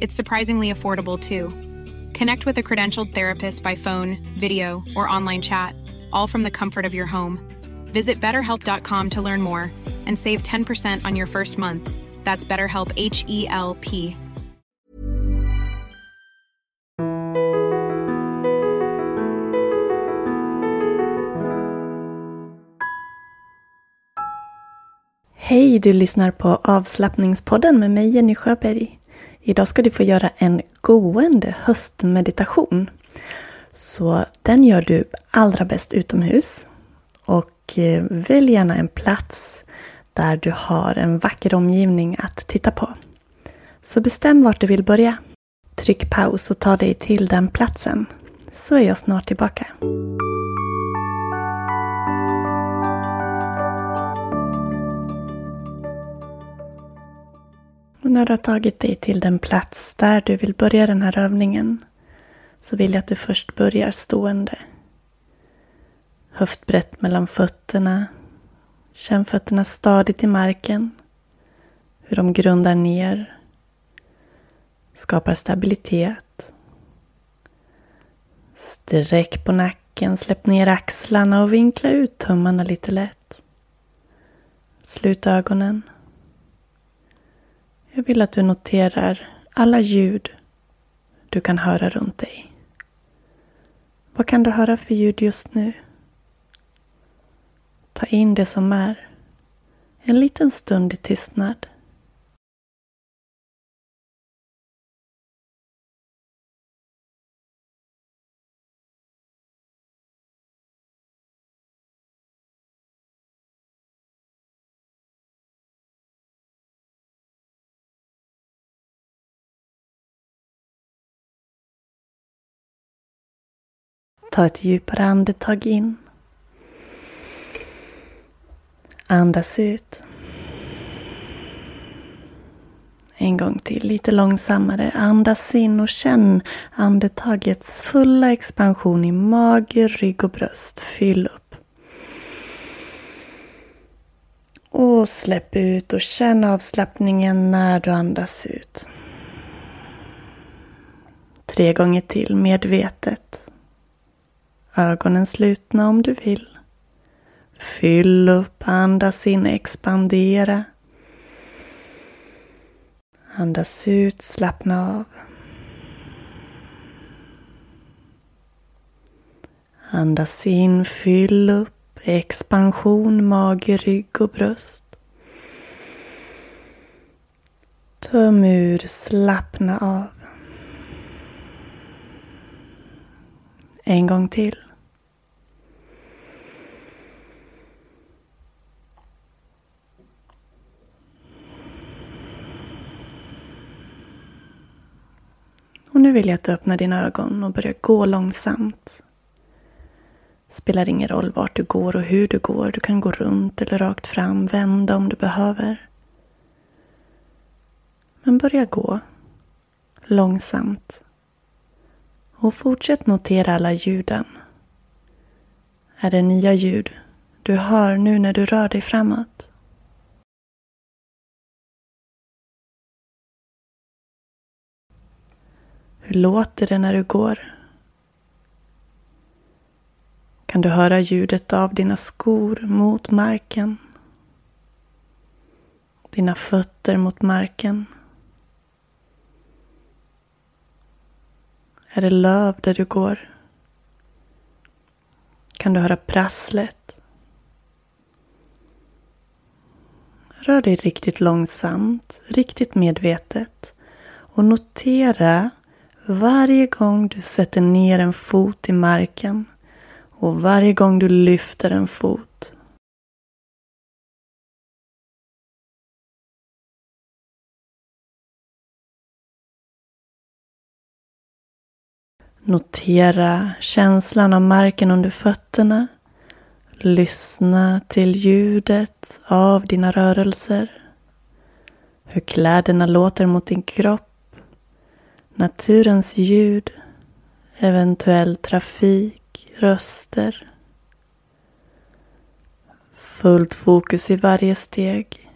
It's surprisingly affordable too. Connect with a credentialed therapist by phone, video, or online chat, all from the comfort of your home. Visit betterhelp.com to learn more and save 10% on your first month. That's BetterHelp H E L P. Hej, du lyssnar på avslappningspodden med mig Jenny Sjöberg. Idag ska du få göra en gående höstmeditation. Så den gör du allra bäst utomhus. Och eh, välj gärna en plats där du har en vacker omgivning att titta på. Så bestäm vart du vill börja. Tryck paus och ta dig till den platsen. Så är jag snart tillbaka. Och när du har tagit dig till den plats där du vill börja den här övningen så vill jag att du först börjar stående. Höftbrett mellan fötterna. Känn fötterna stadigt i marken. Hur de grundar ner. Skapar stabilitet. Sträck på nacken, släpp ner axlarna och vinkla ut tummarna lite lätt. Slut ögonen. Jag vill att du noterar alla ljud du kan höra runt dig. Vad kan du höra för ljud just nu? Ta in det som är. En liten stund i tystnad. Ta ett djupare andetag in. Andas ut. En gång till, lite långsammare. Andas in och känn andetagets fulla expansion i mage, rygg och bröst. Fyll upp. Och släpp ut och känn avslappningen när du andas ut. Tre gånger till medvetet. Ögonen slutna om du vill. Fyll upp, andas in, expandera. Andas ut, slappna av. Andas in, fyll upp, expansion, mage, rygg och bröst. Töm ur, slappna av. En gång till. Och nu vill jag att du öppnar dina ögon och börjar gå långsamt. Spelar ingen roll vart du går och hur du går. Du kan gå runt eller rakt fram, vända om du behöver. Men börja gå långsamt. Och fortsätt notera alla ljuden. Är det nya ljud du hör nu när du rör dig framåt? Låter det när du går? Kan du höra ljudet av dina skor mot marken? Dina fötter mot marken? Är det löv där du går? Kan du höra prasslet? Rör dig riktigt långsamt, riktigt medvetet och notera varje gång du sätter ner en fot i marken och varje gång du lyfter en fot. Notera känslan av marken under fötterna. Lyssna till ljudet av dina rörelser. Hur kläderna låter mot din kropp. Naturens ljud. Eventuell trafik, röster. Fullt fokus i varje steg.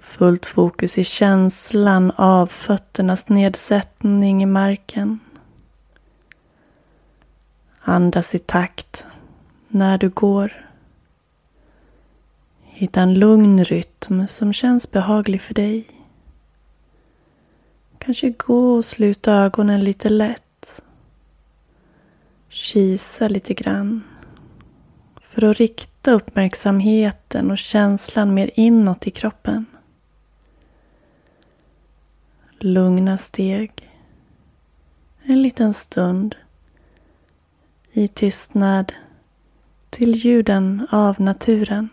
Fullt fokus i känslan av fötternas nedsättning i marken. Andas i takt när du går. Hitta en lugn rytm som känns behaglig för dig. Kanske gå och sluta ögonen lite lätt. Kisa lite grann. För att rikta uppmärksamheten och känslan mer inåt i kroppen. Lugna steg. En liten stund i tystnad till ljuden av naturen.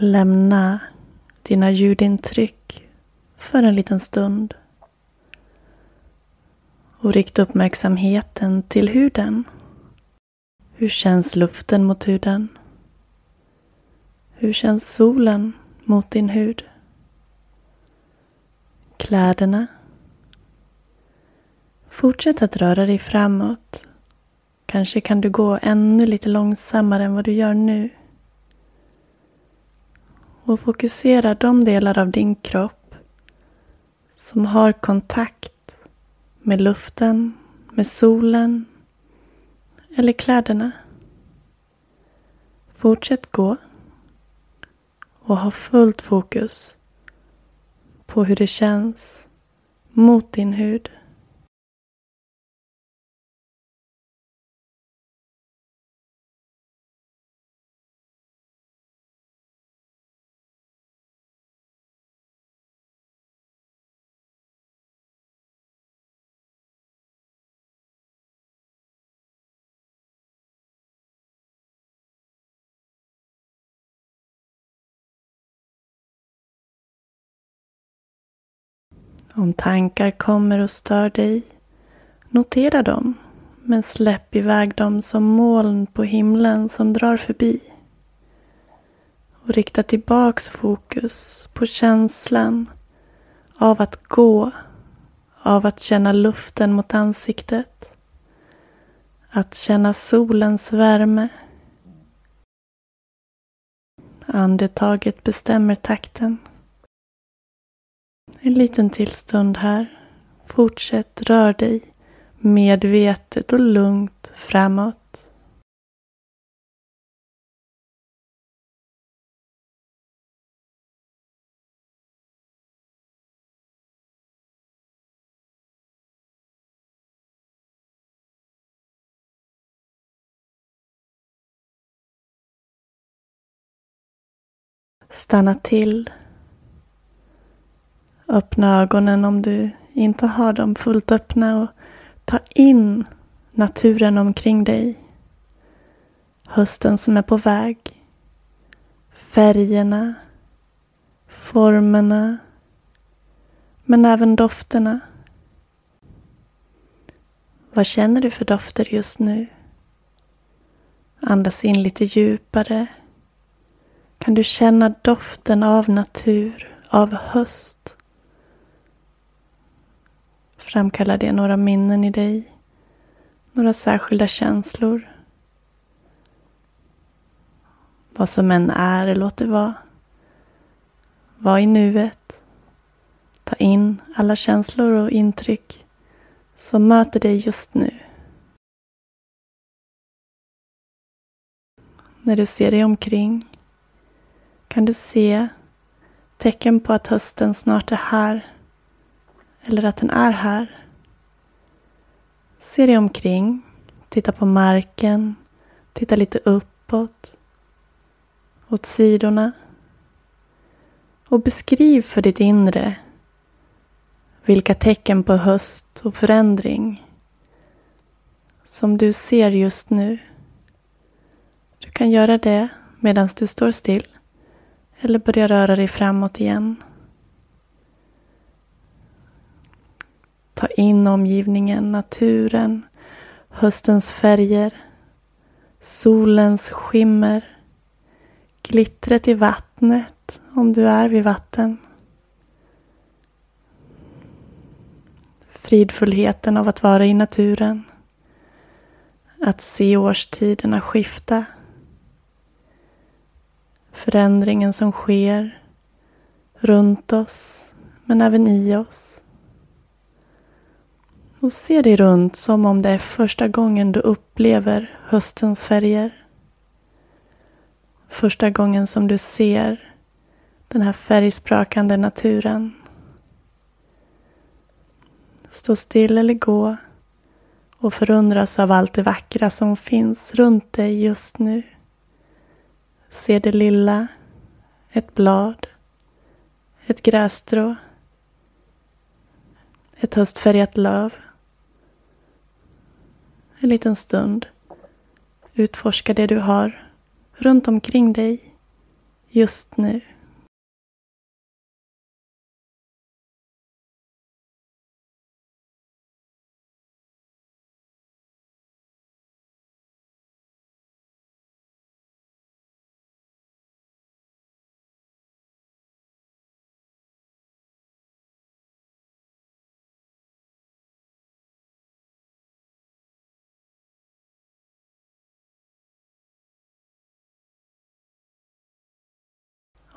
Lämna dina ljudintryck för en liten stund. Och rikta uppmärksamheten till huden. Hur känns luften mot huden? Hur känns solen mot din hud? Kläderna. Fortsätt att röra dig framåt. Kanske kan du gå ännu lite långsammare än vad du gör nu och fokusera de delar av din kropp som har kontakt med luften, med solen eller kläderna. Fortsätt gå och ha fullt fokus på hur det känns mot din hud. Om tankar kommer och stör dig, notera dem men släpp iväg dem som moln på himlen som drar förbi. Och rikta tillbaks fokus på känslan av att gå, av att känna luften mot ansiktet. Att känna solens värme. Andetaget bestämmer takten. En liten till stund här. Fortsätt rör dig medvetet och lugnt framåt. Stanna till Öppna ögonen om du inte har dem fullt öppna och ta in naturen omkring dig. Hösten som är på väg. Färgerna, formerna, men även dofterna. Vad känner du för dofter just nu? Andas in lite djupare. Kan du känna doften av natur, av höst? Framkallar det några minnen i dig? Några särskilda känslor? Vad som än är, låt det vara. Var i nuet. Ta in alla känslor och intryck som möter dig just nu. När du ser dig omkring kan du se tecken på att hösten snart är här eller att den är här. Se dig omkring, titta på marken, titta lite uppåt, åt sidorna och beskriv för ditt inre vilka tecken på höst och förändring som du ser just nu. Du kan göra det medan du står still eller börja röra dig framåt igen. Ta in omgivningen, naturen, höstens färger, solens skimmer, glittret i vattnet om du är vid vatten. Fridfullheten av att vara i naturen. Att se årstiderna skifta. Förändringen som sker runt oss men även i oss. Och se dig runt som om det är första gången du upplever höstens färger. Första gången som du ser den här färgsprakande naturen. Stå still eller gå och förundras av allt det vackra som finns runt dig just nu. Se det lilla, ett blad, ett grässtrå, ett höstfärgat löv. En liten stund utforska det du har runt omkring dig just nu.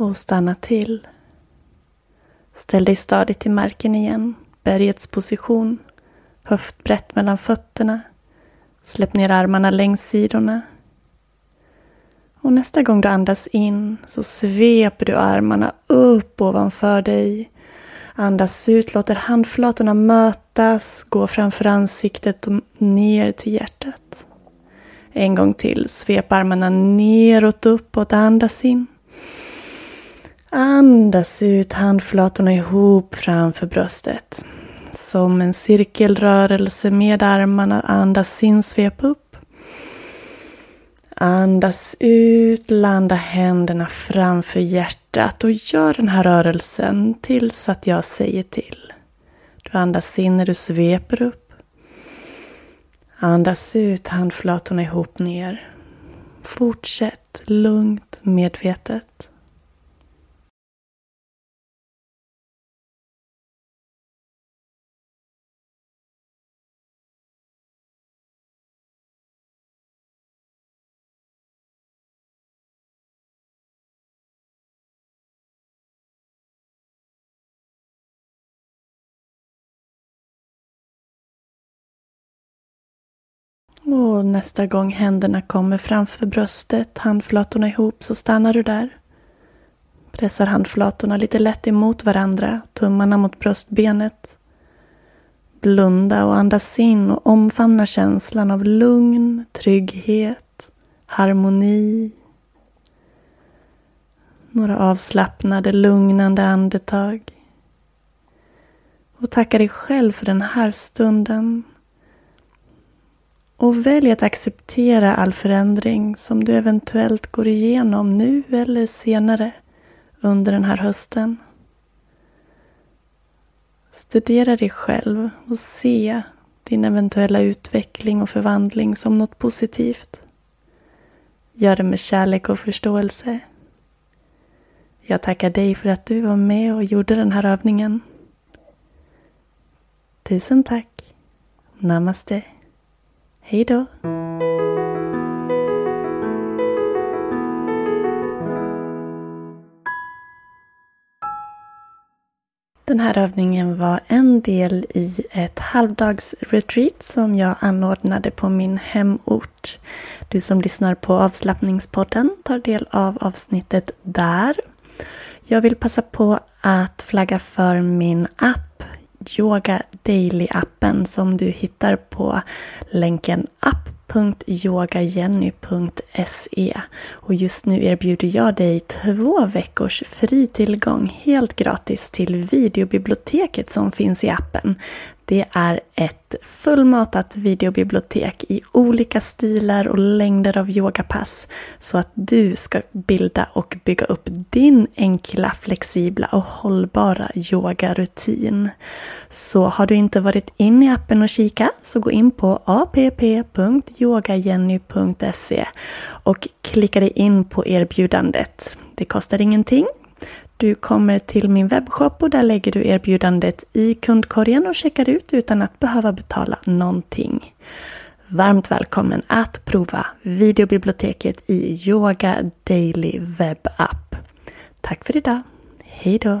Och stanna till. Ställ dig stadigt till marken igen, bergets position, höftbrett mellan fötterna. Släpp ner armarna längs sidorna. Och nästa gång du andas in så sveper du armarna upp ovanför dig. Andas ut, låter handflatorna mötas, gå framför ansiktet och ner till hjärtat. En gång till, svep armarna neråt, uppåt, andas in. Andas ut handflatorna ihop framför bröstet. Som en cirkelrörelse med armarna. Andas in, svep upp. Andas ut, landa händerna framför hjärtat och gör den här rörelsen tills att jag säger till. Du andas in när du sveper upp. Andas ut, handflatorna ihop ner. Fortsätt lugnt, medvetet. Och nästa gång händerna kommer framför bröstet, handflatorna ihop, så stannar du där. Pressar handflatorna lite lätt emot varandra, tummarna mot bröstbenet. Blunda och andas in och omfamna känslan av lugn, trygghet, harmoni. Några avslappnade, lugnande andetag. Och tacka dig själv för den här stunden och välj att acceptera all förändring som du eventuellt går igenom nu eller senare under den här hösten. Studera dig själv och se din eventuella utveckling och förvandling som något positivt. Gör det med kärlek och förståelse. Jag tackar dig för att du var med och gjorde den här övningen. Tusen tack. Namaste. Hej då. Den här övningen var en del i ett halvdagsretreat som jag anordnade på min hemort. Du som lyssnar på avslappningspodden tar del av avsnittet där. Jag vill passa på att flagga för min app Yoga Daily-appen som du hittar på länken app.yogajenny.se Och just nu erbjuder jag dig två veckors fri tillgång helt gratis till videobiblioteket som finns i appen. Det är ett fullmatat videobibliotek i olika stilar och längder av yogapass så att du ska bilda och bygga upp din enkla, flexibla och hållbara yogarutin. Så har du inte varit inne i appen och kika så gå in på app.yogajenny.se och klicka dig in på erbjudandet. Det kostar ingenting. Du kommer till min webbshop och där lägger du erbjudandet i kundkorgen och checkar ut utan att behöva betala någonting. Varmt välkommen att prova videobiblioteket i Yoga Daily Web App. Tack för idag. Hej då!